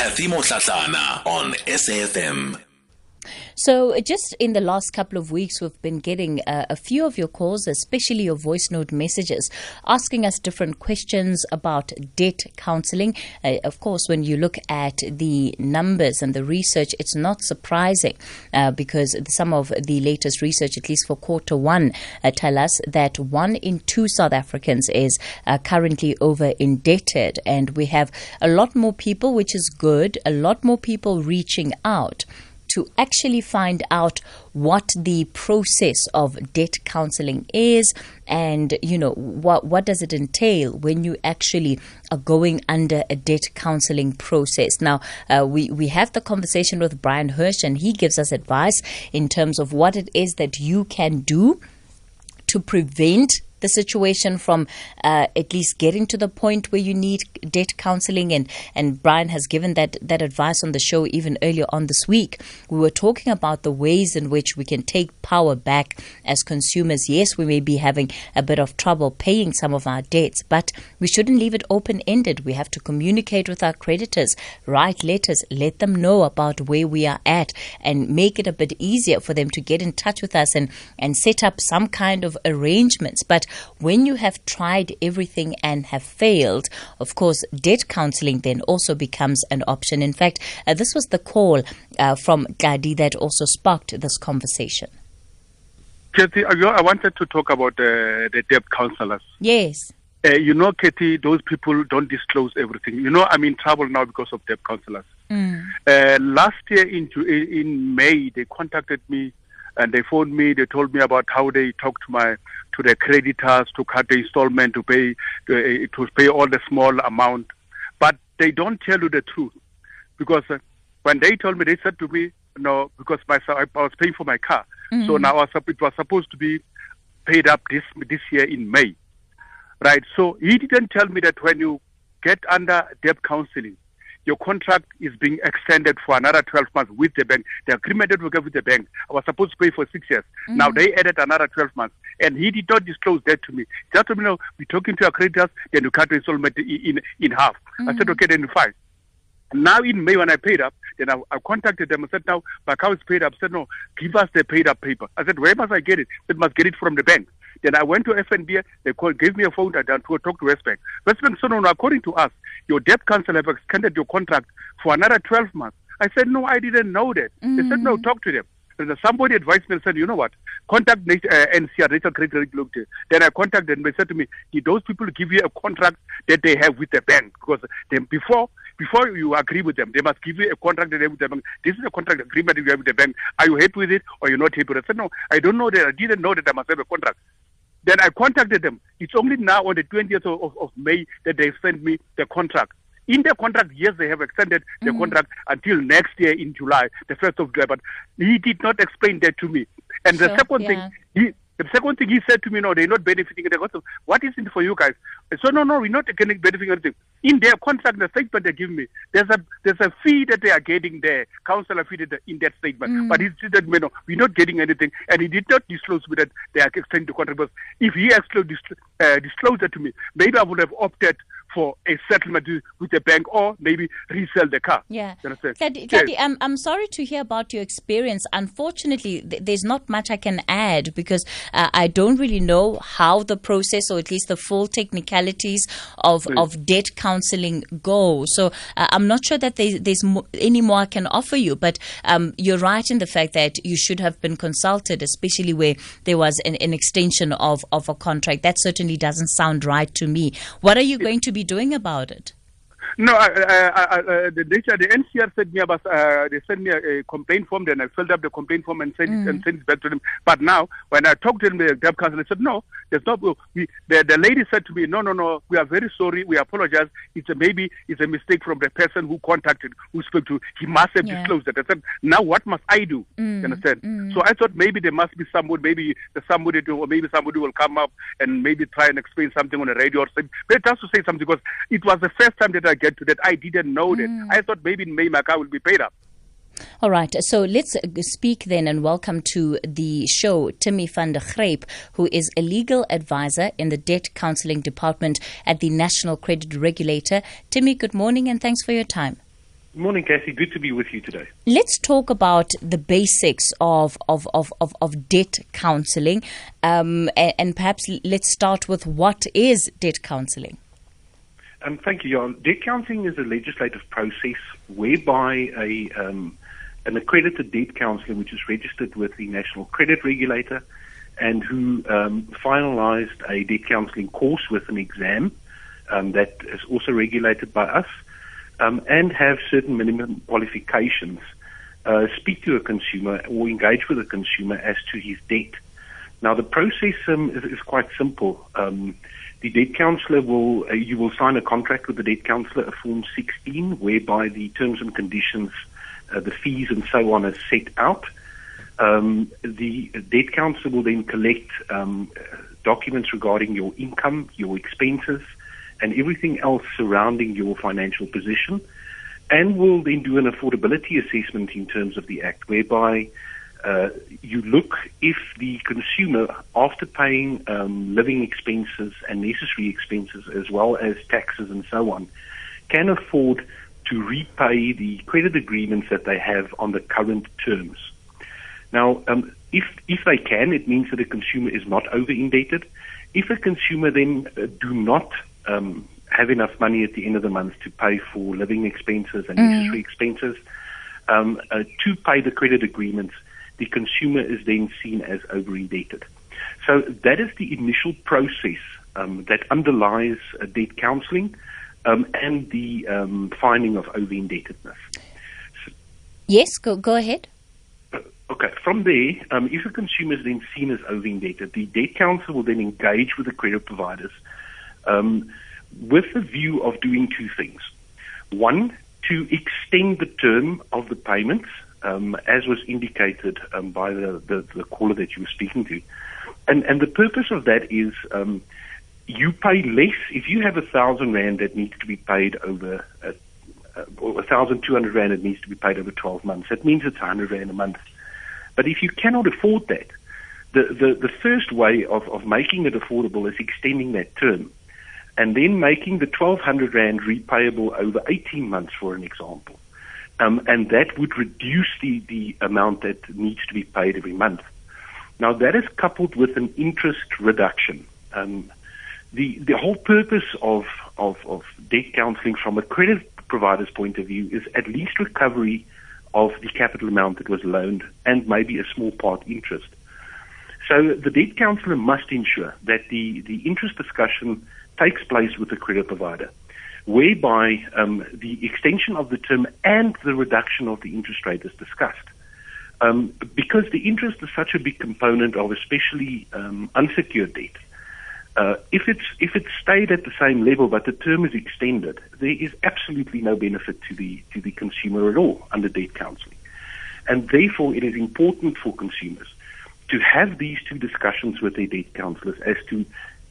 Kathy Motlatlana on SAFM. So, just in the last couple of weeks, we've been getting uh, a few of your calls, especially your voice note messages, asking us different questions about debt counseling. Uh, of course, when you look at the numbers and the research, it's not surprising uh, because some of the latest research, at least for quarter one, uh, tell us that one in two South Africans is uh, currently over indebted, and we have a lot more people, which is good, a lot more people reaching out to actually find out what the process of debt counseling is and you know what what does it entail when you actually are going under a debt counseling process. Now uh, we we have the conversation with Brian Hirsch and he gives us advice in terms of what it is that you can do to prevent the situation from uh, at least getting to the point where you need debt counseling. And, and Brian has given that, that advice on the show even earlier on this week. We were talking about the ways in which we can take power back as consumers. Yes, we may be having a bit of trouble paying some of our debts, but we shouldn't leave it open ended. We have to communicate with our creditors, write letters, let them know about where we are at, and make it a bit easier for them to get in touch with us and, and set up some kind of arrangements. But when you have tried everything and have failed, of course, debt counseling then also becomes an option. In fact, uh, this was the call uh, from Tladi that also sparked this conversation. Kathy, I wanted to talk about uh, the debt counselors. Yes. Uh, you know, Katie, those people don't disclose everything. You know, I'm in trouble now because of debt counselors. Mm. Uh, last year in in May, they contacted me and they phoned me. They told me about how they talked to my to their creditors to cut the installment to pay to, uh, to pay all the small amount, but they don't tell you the truth because uh, when they told me, they said to me, no, because my I was paying for my car, mm-hmm. so now it was supposed to be paid up this this year in May, right? So he didn't tell me that when you get under debt counseling, your contract is being extended for another 12 months with the bank. The agreement that we got with the bank, I was supposed to pay for six years. Mm-hmm. Now they added another 12 months. And he did not disclose that to me. Just to me, know, we're talking to our creditors, then you cut the installment in, in, in half. Mm-hmm. I said, mm-hmm. okay, then fine. Now in May when I paid up, then I, I contacted them and said, now my account is paid up. I said, no, give us the paid up paper. I said, where must I get it? Said, must get it from the bank. Then I went to FNB, they called, gave me a phone and to talk to WesBank. WesBank said, no, no, according to us, your debt counsel have extended your contract for another 12 months. I said, no, I didn't know that. Mm-hmm. They said, no, mm. talk to them. And somebody advised me and said, you know what, contact uh, NCR, National Credit Regulator. Then I contacted them. They said to me, did those people give you a contract that they have with the bank? Because then before before you agree with them, they must give you a contract that they have with the bank. This is a contract agreement you have with the bank. Are you happy with it or you're not happy with it? I said, no, I don't know that. I didn't know that I must have a contract. Then I contacted them. It's only now on the 20th of, of, May that they sent me the contract. In the contract, yes, they have extended the mm contract until next year in July, the 1st of July, but he did not explain that to me. And sure, the second yeah. thing, he, the second thing he said to me, no, they're not benefiting. They got what is it for you guys? So no, no, we're not getting benefiting anything. In their contract, the statement they give me, there's a there's a fee that they are getting there, counselor fee that in that statement. Mm. But he said, no, we're not getting anything, and he did not disclose me that they are extending the contract. Because if he actually uh, disclosed it to me, maybe I would have opted for a settlement with the bank or maybe resell the car. Yeah. Tladi, Tladi, I'm, I'm sorry to hear about your experience. Unfortunately, th- there's not much I can add because uh, I don't really know how the process or at least the full technicalities of, of debt counseling go. So uh, I'm not sure that there's, there's mo- any more I can offer you, but um, you're right in the fact that you should have been consulted, especially where there was an, an extension of, of a contract. That certainly doesn't sound right to me. What are you going to be doing about it? No, I, I, I, the, the NCR sent me about, uh, they sent me a, a, complaint form, then I filled up the complaint form and sent, mm. it, and sent it back to them. But now, when I talked to them, the debt counsel, they said, no, there's no, we, the, the lady said to me, no, no, no, we are very sorry, we apologize. It's a, maybe it's a mistake from the person who contacted, who spoke to, he must have yeah. disclosed it. I said, now what must I do? Mm. You understand? Mm. So I thought maybe there must be somebody, maybe somebody, to, or maybe somebody will come up and maybe try and explain something on the radio or something. But just to say something, because it was the first time that I get to that. I didn't know that. Mm. I thought maybe in May my car will be paid up. All right, so let's speak then and welcome to the show Timmy van der Grip, who is a legal advisor in the Debt Counseling Department at the National Credit Regulator. Timmy, good morning and thanks for your time. Good Morning, Kathy. Good to be with you today. Let's talk about the basics of of of of, of debt counselling, um, and, and, perhaps let's start with what is debt counselling. Um, thank you, Jan. Debt counselling is a legislative process whereby a um, an accredited debt counsellor, which is registered with the National Credit Regulator, and who um, finalised a debt counselling course with an exam um, that is also regulated by us um, and have certain minimum qualifications, uh, speak to a consumer or engage with a consumer as to his debt. Now, the process um, is, is, quite simple. The debt counsellor will, uh, you will sign a contract with the debt counsellor, a Form 16, whereby the terms and conditions, uh, the fees and so on are set out. Um, the debt counsellor will then collect um, documents regarding your income, your expenses, and everything else surrounding your financial position. And we'll then do an affordability assessment in terms of the Act, whereby uh, you look if the consumer, after paying um, living expenses and necessary expenses as well as taxes and so on, can afford to repay the credit agreements that they have on the current terms. Now, um, if if they can, it means that a consumer is not over indebted. If a consumer then uh, do not um, have enough money at the end of the month to pay for living expenses and mm. necessary expenses, um, uh, to pay the credit agreements, the consumer is then seen as over indebted. So that is the initial process um, that underlies uh, debt counselling um, and the um, finding of over indebtedness. So, yes, go go ahead. Uh, okay, from there, um, if a consumer is then seen as over indebted, the debt counsel will then engage with the credit providers um, with the view of doing two things. One, to extend the term of the payments, um, as was indicated um, by the, the, the, caller that you were speaking to. And, and the purpose of that is um, you pay less if you have a thousand rand that needs to be paid over a, a thousand two hundred rand that needs to be paid over twelve months. That means it's a hundred rand a month. But if you cannot afford that, the, the, the first way of, of making it affordable is extending that term and then making the 1200 Rand repayable over 18 months, for an example. Um, and that would reduce the, the amount that needs to be paid every month. Now, that is coupled with an interest reduction. Um, the, the whole purpose of, of, of debt counseling from a credit provider's point of view is at least recovery of the capital amount that was loaned and maybe a small part interest. So the debt counselor must ensure that the, the interest discussion takes place with the credit provider, whereby um, the extension of the term and the reduction of the interest rate is discussed. Um, because the interest is such a big component of especially um, unsecured debt. Uh, if it's if it's stayed at the same level but the term is extended, there is absolutely no benefit to the to the consumer at all under debt counselling, and therefore it is important for consumers to have these two discussions with their debt counsellors as to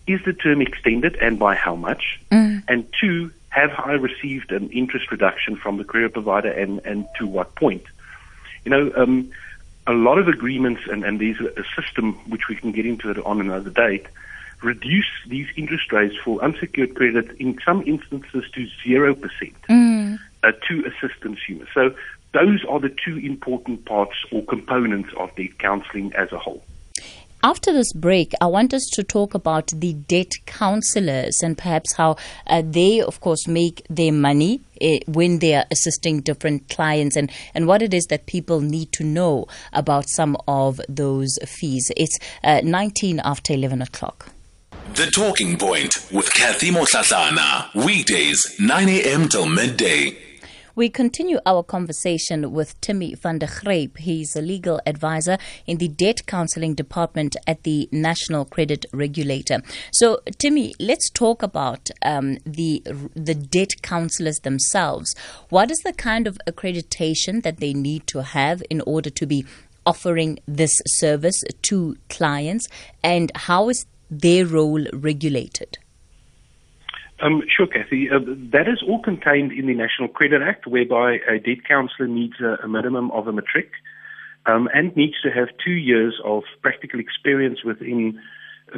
is the term extended and by how much? Mm. And two, have I received an interest reduction from the credit provider and, and to what point? You know, um, a lot of agreements, and, and there's a system which we can get into it on another date, reduce these interest rates for unsecured credit in some instances to 0% mm. uh, to assist consumers. So those are the two important parts or components of debt counseling as a whole. After this break, I want us to talk about the debt counselors and perhaps how uh, they, of course, make their money uh, when they are assisting different clients and, and what it is that people need to know about some of those fees. It's uh, 19 after 11 o'clock. The Talking Point with Kathy Motlatlana. Weekdays, 9 a.m. till midday. We continue our conversation with Timmy van der Grip. He's a legal advisor in the debt counseling department at the National Credit Regulator. So, Timmy, let's talk about um, the the debt counselors themselves. What is the kind of accreditation that they need to have in order to be offering this service to clients, and how is their role regulated? Um, sure, Kathy. Uh, that is all contained in the National Credit Act, whereby a debt counsellor needs a, a, minimum of a matric um, and needs to have two years of practical experience within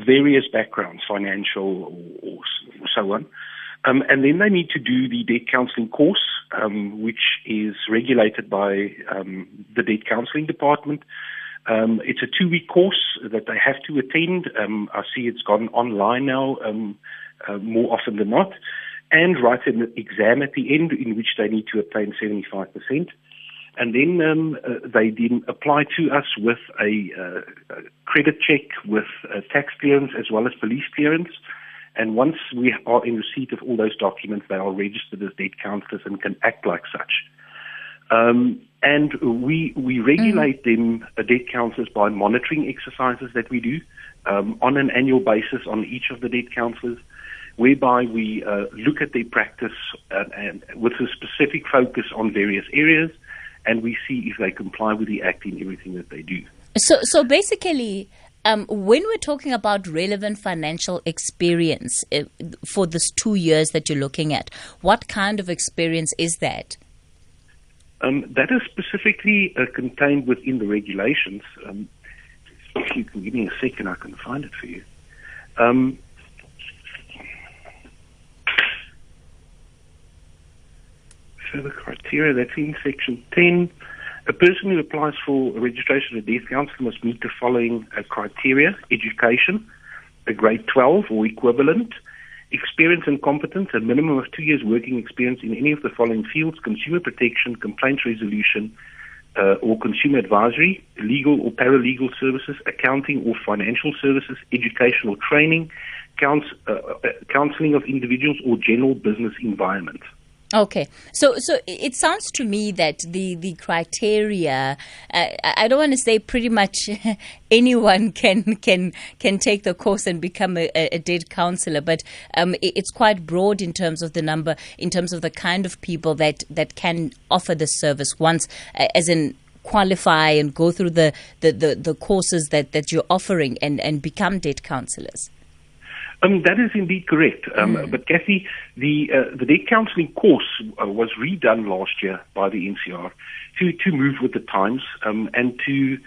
various backgrounds, financial or, or so on. Um, and then they need to do the debt counselling course, um, which is regulated by um, the debt counselling department. Um, it's a two-week course that they have to attend. I see it's gone online now uh, more often than not, and write an exam at the end in which they need to obtain 75%. And then um, uh, they then apply to us with a, uh, a credit check, with tax clearance as well as police clearance. And once we are in receipt of all those documents, they are registered as debt counsellors and can act like such. Um, and we we regulate mm. them, uh, debt counsellors, by monitoring exercises that we do um, on an annual basis on each of the debt counsellors, whereby we uh, look at their practice and, and with a specific focus on various areas, and we see if they comply with the act in everything that they do. So, so basically, um, when we're talking about relevant financial experience uh, for this two years that you're looking at, what kind of experience is that? Um, that is specifically uh, contained within the regulations. Um, if you can give me a second, I can find it for you. So the criteria that's in section 10 a person who applies for registration at debt counsel must meet the following uh, criteria. Education, a grade 12 or equivalent, experience and competence, a minimum of two years working experience in any of the following fields consumer protection, complaints resolution, uh, or consumer advisory, legal or paralegal services, accounting or financial services, educational training, couns- uh, uh counseling of individuals, or general business environment. Okay, so so it sounds to me that the the criteria, uh, I don't want to say pretty much anyone can can can take the course and become a, a counselor, but um, it's quite broad in terms of the number, in terms of the kind of people that that can offer the service once, uh, as in qualify and go through the, the, the, the courses that, that you're offering and, and become debt counselors. Um, that is indeed correct. Um, mm. But Kathy, the uh, the debt counselling course uh, was redone last year by the NCR to to move with the times um, and to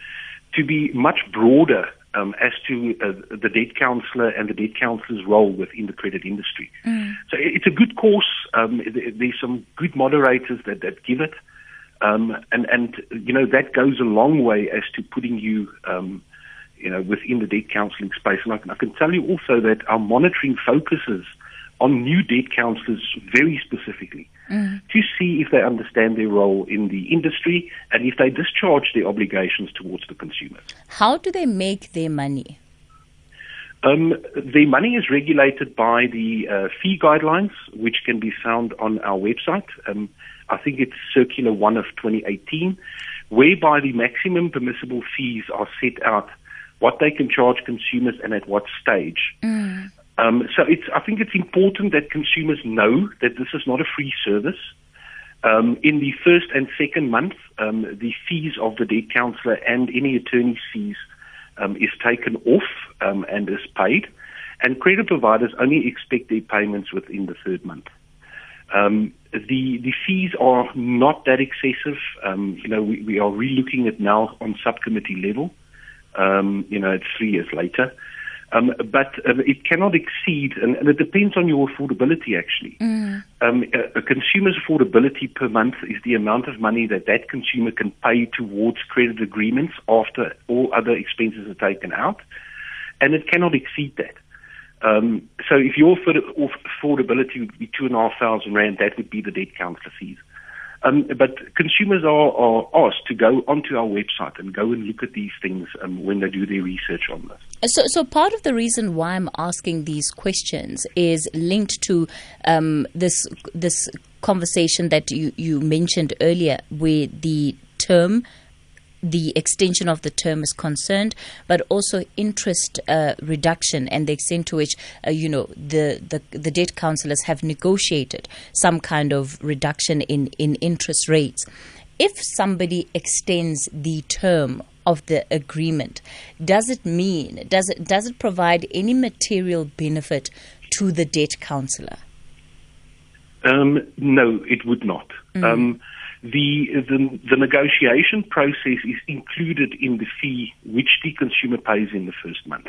to be much broader um, as to uh, the debt counsellor and the debt counsellor's role within the credit industry. Mm. So it's a good course. Um, there's some good moderators that, that give it. Um, and, and, you know, that goes a long way as to putting you um, you know, within the debt counselling space. And I can, I can tell you also that our monitoring focuses on new debt counsellors very specifically mm. to see if they understand their role in the industry and if they discharge their obligations towards the consumers. How do they make their money? Um, the money is regulated by the uh, fee guidelines, which can be found on our website. Um, I think it's Circular 1 of 2018, whereby the maximum permissible fees are set out what they can charge consumers and at what stage. Mm. Um, so it's, I think it's important that consumers know that this is not a free service. Um, in the first and second month, um, the fees of the debt counsellor and any attorney's fees um, is taken off um, and is paid, and credit providers only expect their payments within the third month. Um, the the fees are not that excessive. Um, you know, we, we are relooking at now on subcommittee level. Um, you know, it's three years later. Um, but uh, it cannot exceed, and, and, it depends on your affordability actually. Mm. Um, a, a, consumer's affordability per month is the amount of money that that consumer can pay towards credit agreements after all other expenses are taken out, and it cannot exceed that. Um, so if your affordability would be two and a half thousand rand, that would be the debt counselor fees. Um, but consumers are, are, asked to go onto our website and go and look at these things um, when they do their research on this. So, so part of the reason why I'm asking these questions is linked to um, this this conversation that you, you mentioned earlier, where the term the extension of the term is concerned, but also interest uh, reduction and the extent to which uh, you know the, the the debt counselors have negotiated some kind of reduction in in interest rates. If somebody extends the term of the agreement, does it mean does it does it provide any material benefit to the debt counselor? Um, no, it would not. Mm. Um, the, the, the negotiation process is included in the fee which the consumer pays in the first month.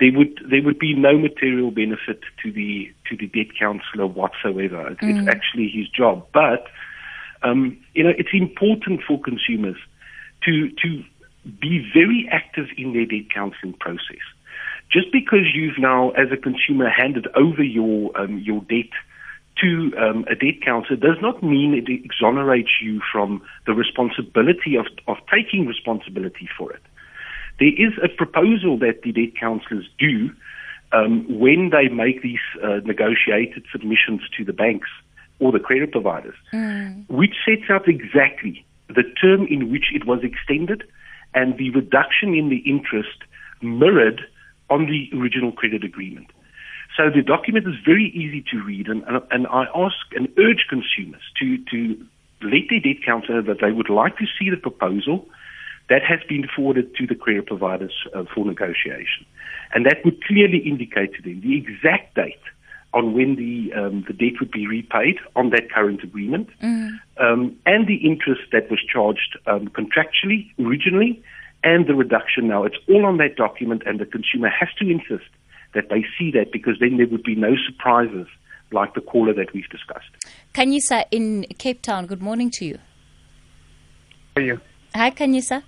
there would there would be no material benefit to the to the debt counsellor whatsoever. It's, mm. it's actually his job, but um, you know it's important for consumers to to be very active in their debt counselling process. Just because you've now, as a consumer, handed over your um, your debt to um, a debt counsellor does not mean it exonerates you from the responsibility of, of taking responsibility for it. There is a proposal that the debt counsellors do um, when they make these uh, negotiated submissions to the banks or the credit providers, mm. which sets out exactly the term in which it was extended and the reduction in the interest mirrored on the original credit agreement. So the document is very easy to read, and, and, I ask and urge consumers to, to let their debt counsellor that they would like to see the proposal that has been forwarded to the credit providers uh, for negotiation. And that would clearly indicate to them the exact date on when the um, the debt would be repaid on that current agreement, mm. um, and the interest that was charged um, contractually originally, and the reduction now. It's all on that document, and the consumer has to insist that they see that because then there would be no surprises like the caller that we've discussed. Kanyisa in Cape Town, good morning to you. How are you? Hi, Kanyisa.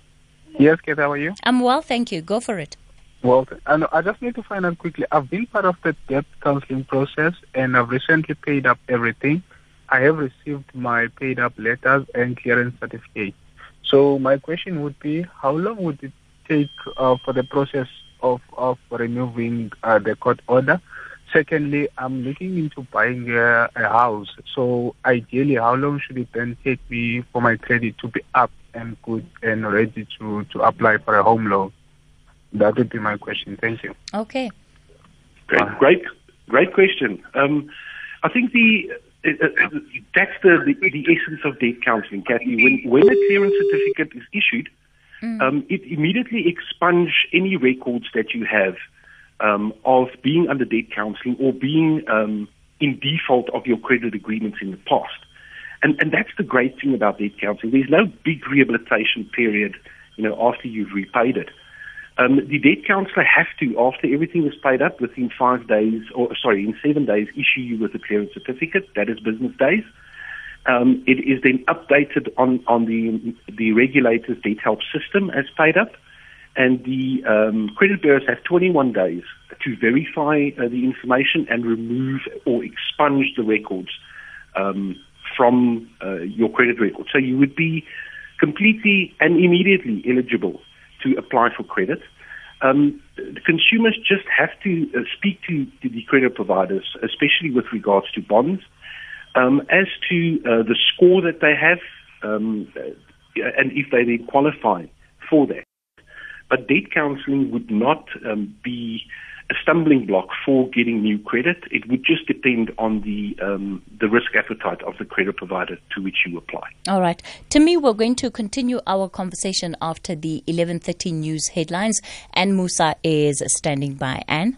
Yes, Kate, how are you? I'm well, thank you. Go for it. Well, and I just need to find out quickly. I've been part of the debt counseling process and I've recently paid up everything. I have received my paid up letters and clearance certificate. So my question would be, how long would it take uh, for the process of, of removing uh, the court order? Secondly, I'm looking into buying a, a house. So ideally, how long should it then take me for my credit to be up and good and ready to, to apply for a home loan? That would be my question. Thank you. Okay. Great, great, great question. Um, I think the uh, uh, that's the, the, the essence of debt counselling, Kathy. When when a clearance certificate is issued, mm. um, it immediately expunge any records that you have um, of being under debt counselling or being um, in default of your credit agreements in the past. And, and that's the great thing about debt counselling. There's no big rehabilitation period, you know, after you've repaid it. Um, the debt counsellor has to, after everything is paid up, within five days, or sorry, in seven days, issue you with a clearance certificate. That is business days. Um, it is then updated on, on the the regulator's debt help system as paid up, and the um, credit bureaus have 21 days to verify uh, the information and remove or expunge the records um, from uh, your credit record. So you would be completely and immediately eligible to apply for credit. Um, the consumers just have to uh, speak to, to, the credit providers, especially with regards to bonds, um, as to uh, the score that they have, um, and if they then qualify for that. But debt counseling would not um, be a stumbling block for getting new credit. It would just depend on the um, the risk appetite of the credit provider to which you apply. All right, Timmy, we're going to continue our conversation after the 11:30 news headlines, and Musa is standing by. Anne.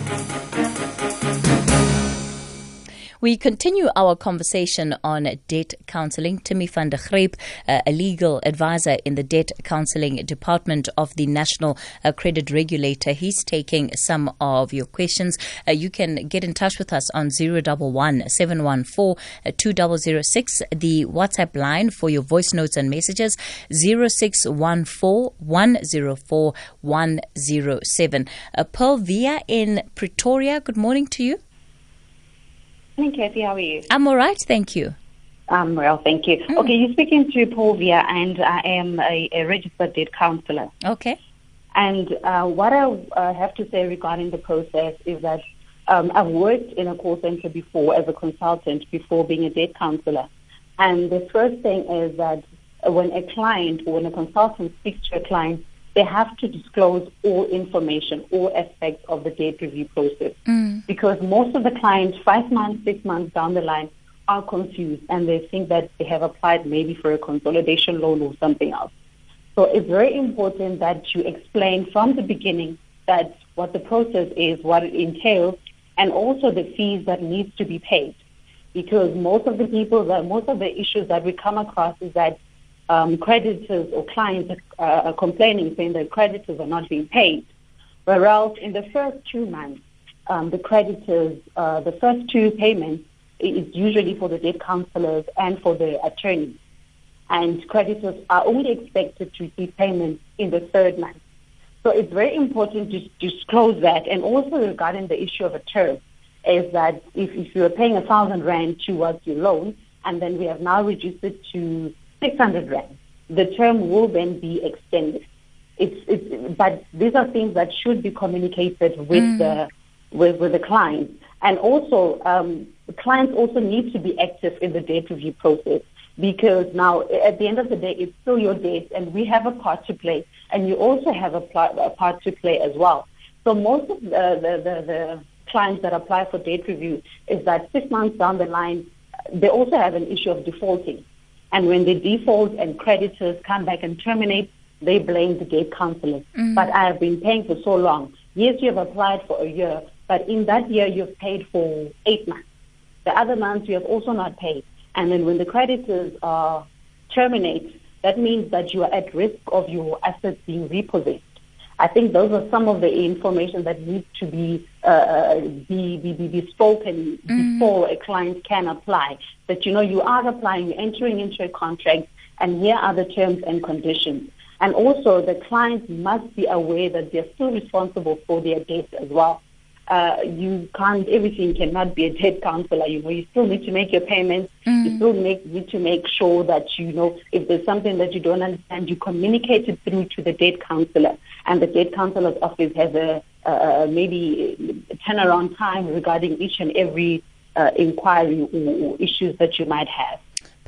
We continue our conversation on debt counseling. Timmy van der Grip, uh, a legal advisor in the debt counseling department of the National uh, Credit Regulator, he's taking some of your questions. Uh, you can get in touch with us on 011 714 2006, the WhatsApp line for your voice notes and messages 0614 104 107. Uh, Pearl Via in Pretoria, good morning to you. Morning, Kathy. How are you? I'm all right, thank you. I'm well, thank you. Mm. Okay, you're speaking to Paul Via, and I am a, a registered debt counselor. Okay. And uh, what I uh, have to say regarding the process is that um, I've worked in a call center before as a consultant before being a debt counselor. And the first thing is that when a client or when a consultant speaks to a client, they have to disclose all information, all aspects of the debt review process. Mm. Because most of the clients, five months, six months down the line, are confused and they think that they have applied maybe for a consolidation loan or something else. So it's very important that you explain from the beginning that what the process is, what it entails, and also the fees that needs to be paid. because most of the people that most of the issues that we come across is that um, creditors or clients uh, are complaining, saying that creditors are not being paid. Whereas in the first two months, um, the creditors, uh, the first two payments is usually for the debt counselors and for the attorneys. And creditors are only expected to receive payments in the third month. So it's very important to disclose that. And also regarding the issue of a term, is that if, if you are paying a thousand rand towards your loan, and then we have now reduced it to 600 rand, the term will then be extended. It's, it's, but these are things that should be communicated with mm. the with, with the client. And also, um, clients also need to be active in the debt review process because now at the end of the day, it's still your debt and we have a part to play and you also have a, a part to play as well. So most of the, the, the, the clients that apply for debt review is that six months down the line, they also have an issue of defaulting. And when they default and creditors come back and terminate, they blame the debt counselors. Mm-hmm. But I have been paying for so long. Yes, you have applied for a year, but in that year you've paid for eight months. The other months you have also not paid. And then when the creditors uh, terminate, that means that you are at risk of your assets being repossessed. I think those are some of the information that needs to be uh, uh be, be, be, spoken mm-hmm. before a client can apply. That you know you are applying, you're entering into a contract, and here are the terms and conditions. And also, the client must be aware that they're still responsible for their debts as well uh, you can't, everything cannot be a debt counselor. You know, you still need to make your payments. Mm. You still make, need to make sure that, you know, if there's something that you don't understand, you communicate it through to the debt counselor. And the debt counselor's office has a, uh, maybe a turnaround time regarding each and every uh, inquiry or, or issues that you might have.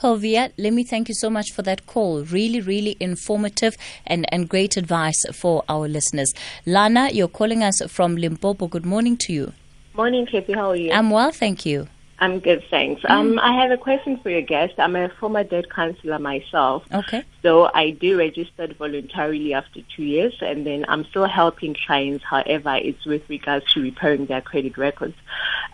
Pelvia, let me thank you so much for that call. Really, really informative and, and great advice for our listeners. Lana, you're calling us from Limpopo. Good morning to you. Morning, Kathy. How are you? I'm well, thank you. I'm good, thanks. Mm. Um, I have a question for your guest. I'm a former debt counselor myself. Okay. So I do registered voluntarily after two years, and then I'm still helping clients. However, it's with regards to repairing their credit records.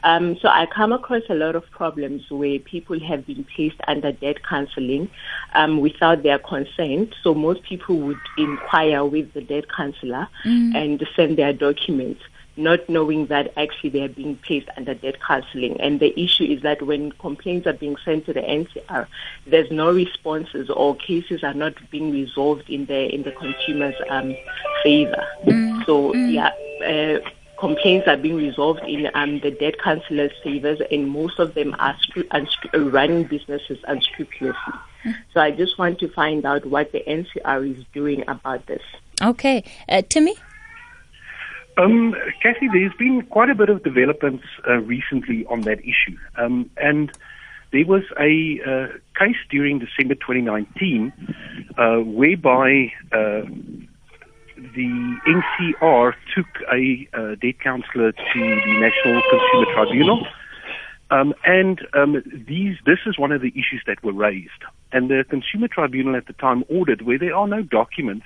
Um, so I come across a lot of problems where people have been placed under debt counseling um, without their consent. So most people would inquire with the debt counselor mm. and send their documents not knowing that actually they are being placed under debt counseling. And the issue is that when complaints are being sent to the NCR, there's no responses or cases are not being resolved in the in the consumer's um, favor. Mm. So mm. yeah. Uh, complaints are being resolved in um, the debt counselor's favors, and most of them are unscru- running businesses unscrupulously. Mm. So I just want to find out what the NCR is doing about this. Okay, uh, Timmy. Um, Kathy, there's been quite a bit of developments uh, recently on that issue. Um, and there was a uh, case during December 2019 uh, whereby uh, the NCR took a uh, debt counselor to the National Consumer Tribunal. Um, and um, these, this is one of the issues that were raised. And the Consumer Tribunal at the time ordered where there are no documents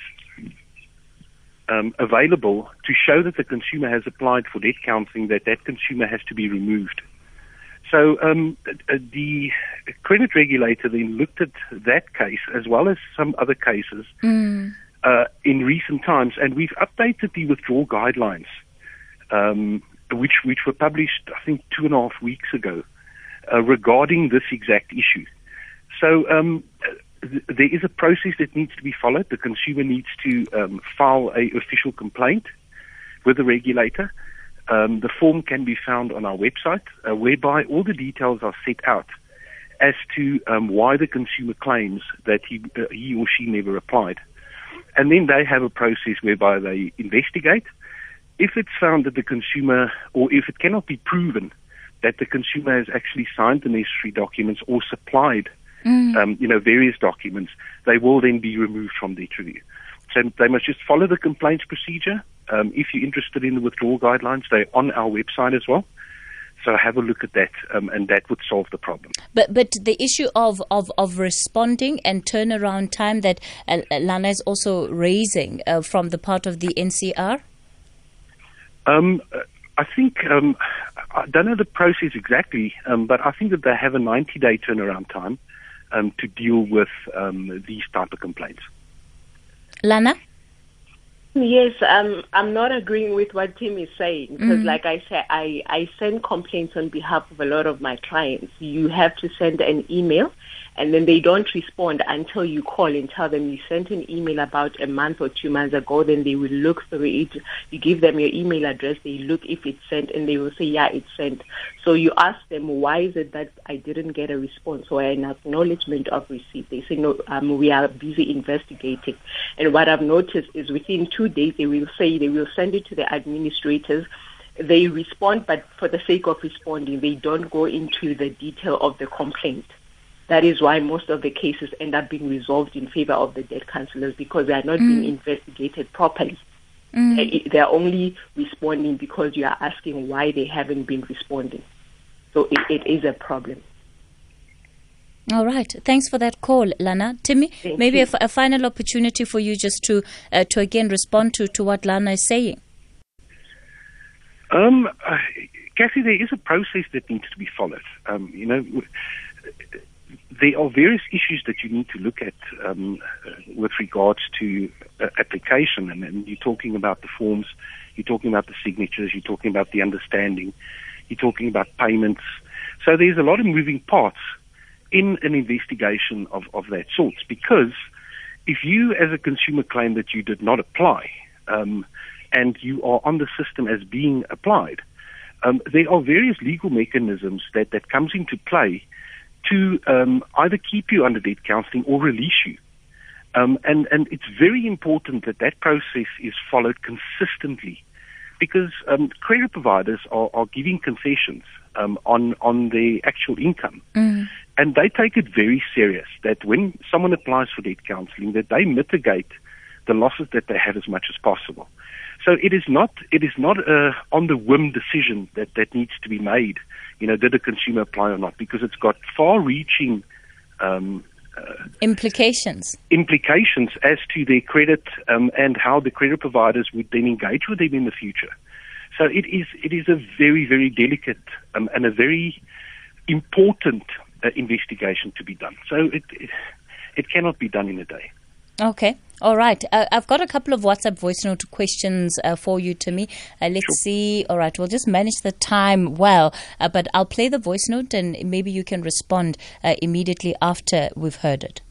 um, available to show that the consumer has applied for debt counseling, that that consumer has to be removed. So um, uh, the credit regulator then looked at that case as well as some other cases mm. uh, in recent times, and we've updated the withdrawal guidelines, um, which which were published I think two and a half weeks ago, uh, regarding this exact issue. So um, there is a process that needs to be followed. The consumer needs to um, file a official complaint with the regulator. Um, the form can be found on our website, uh, whereby all the details are set out as to um, why the consumer claims that he uh, he or she never applied, and then they have a process whereby they investigate. If it's found that the consumer, or if it cannot be proven that the consumer has actually signed the necessary documents or supplied mm. um, you know, various documents, they will then be removed from the review. So they must just follow the complaints procedure. Um, if you're interested in the withdrawal guidelines, they're on our website as well. So have a look at that, um, and that would solve the problem. But but the issue of, of, of responding and turnaround time that uh, Lana is also raising uh, from the part of the NCR. Um, I think um, I don't know the process exactly, um, but I think that they have a 90-day turnaround time um, to deal with um, these type of complaints. Lana? Yes, um, I'm not agreeing with what Tim is saying because, Mm. like I said, I, I send complaints on behalf of a lot of my clients. You have to send an email, and then they don't respond until you call and tell them you sent an email about a month or two months ago. Then they will look through it. You give them your email address. They look if it's sent, and they will say, "Yeah, it's sent." So you ask them, "Why is it that I didn't get a response or an acknowledgement of receipt?" They say, "No, um, we are busy investigating." And what I've noticed is within two days they will say they will send it to the administrators. They respond, but for the sake of responding, they don't go into the detail of the complaint. That is why most of the cases end up being resolved in favor of the debt counselors because they are not being mm. investigated properly. Mm. They they are only responding because you are asking why they haven't been responding. So it, it is a problem. All right. Thanks for that call, Lana. Timmy, Thank maybe you. a, f- a final opportunity for you just to uh, to again respond to, to what Lana is saying. Um, uh, Kathy, there is a process that needs to be followed. Um, you know, there are various issues that you need to look at um, uh, with regards to uh, application, and, and you're talking about the forms, you're talking about the signatures, you're talking about the understanding, you're talking about payments. So there's a lot of moving parts in an investigation of, of that sort because if you as a consumer claim that you did not apply um, and you are on the system as being applied, um, there are various legal mechanisms that, that comes into play to um, either keep you under debt counseling or release you. Um, and, and it's very important that that process is followed consistently because um, credit providers are, are giving concessions um, on, on the actual income. And they take it very serious that when someone applies for debt counseling, that they mitigate the losses that they have as much as possible. So it is not it is not a on the whim decision that that needs to be made. You know, did a consumer apply or not? Because it's got far-reaching um, Implications. implications as to their credit um, and how the credit providers would then engage with them in the future. So it is it is a very very delicate um, and a very important uh, investigation to be done. So it, it it cannot be done in a day. Okay. All right. Uh, I've got a couple of WhatsApp voice note questions uh, for you, Timmy. Uh, let's see. All right. We'll just manage the time well, uh, but I'll play the voice note and maybe you can respond uh, immediately after we've heard it.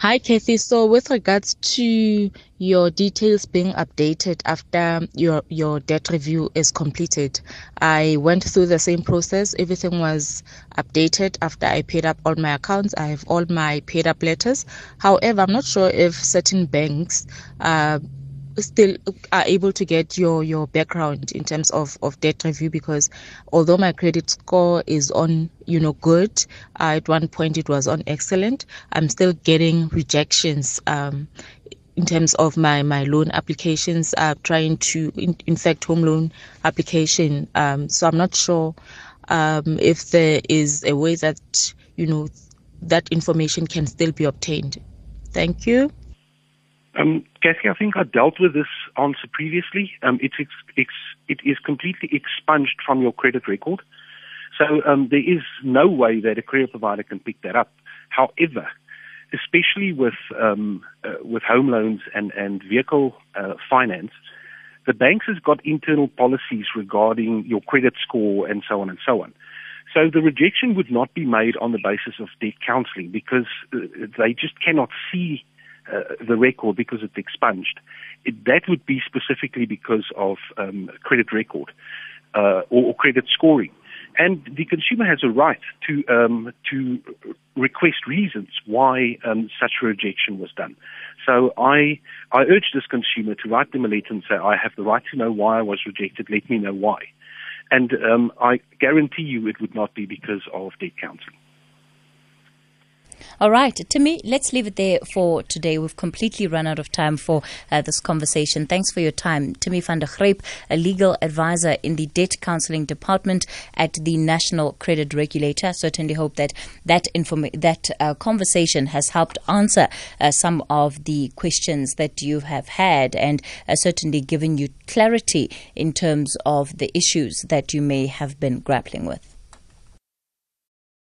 Hi, Kathy. So, with regards to your details being updated after your your debt review is completed, I went through the same process. Everything was updated after I paid up all my accounts. I have all my paid up letters. However, I'm not sure if certain banks uh, still are able to get your your background in terms of of debt review because although my credit score is on you know good uh, at one point it was on excellent i'm still getting rejections um in terms of my my loan applications uh trying to in, in fact home loan application. Um so i'm not sure um if there is a way that you know that information can still be obtained. Thank you Um, Kathy, I think I dealt with this answer previously. Um, it's ex- ex- it is completely expunged from your credit record. So um, there is no way that a credit provider can pick that up. However, especially with um, uh, with home loans and and vehicle uh, finance, the banks has got internal policies regarding your credit score and so on and so on. So the rejection would not be made on the basis of debt counseling because uh, they just cannot see uh, the record because it's expunged. It, that would be specifically because of um, credit record uh, or, or credit scoring. And the consumer has a right to um, to request reasons why um, such a rejection was done. So I I urge this consumer to write them a letter and say I have the right to know why I was rejected. Let me know why. And um, I guarantee you it would not be because of debt counseling. All right, Timmy, let's leave it there for today. We've completely run out of time for uh, this conversation. Thanks for your time. Timmy van der Grip, a legal advisor in the Debt Counseling Department at the National Credit Regulator. I certainly hope that that, informa- that uh, conversation has helped answer uh, some of the questions that you have had and uh, certainly given you clarity in terms of the issues that you may have been grappling with.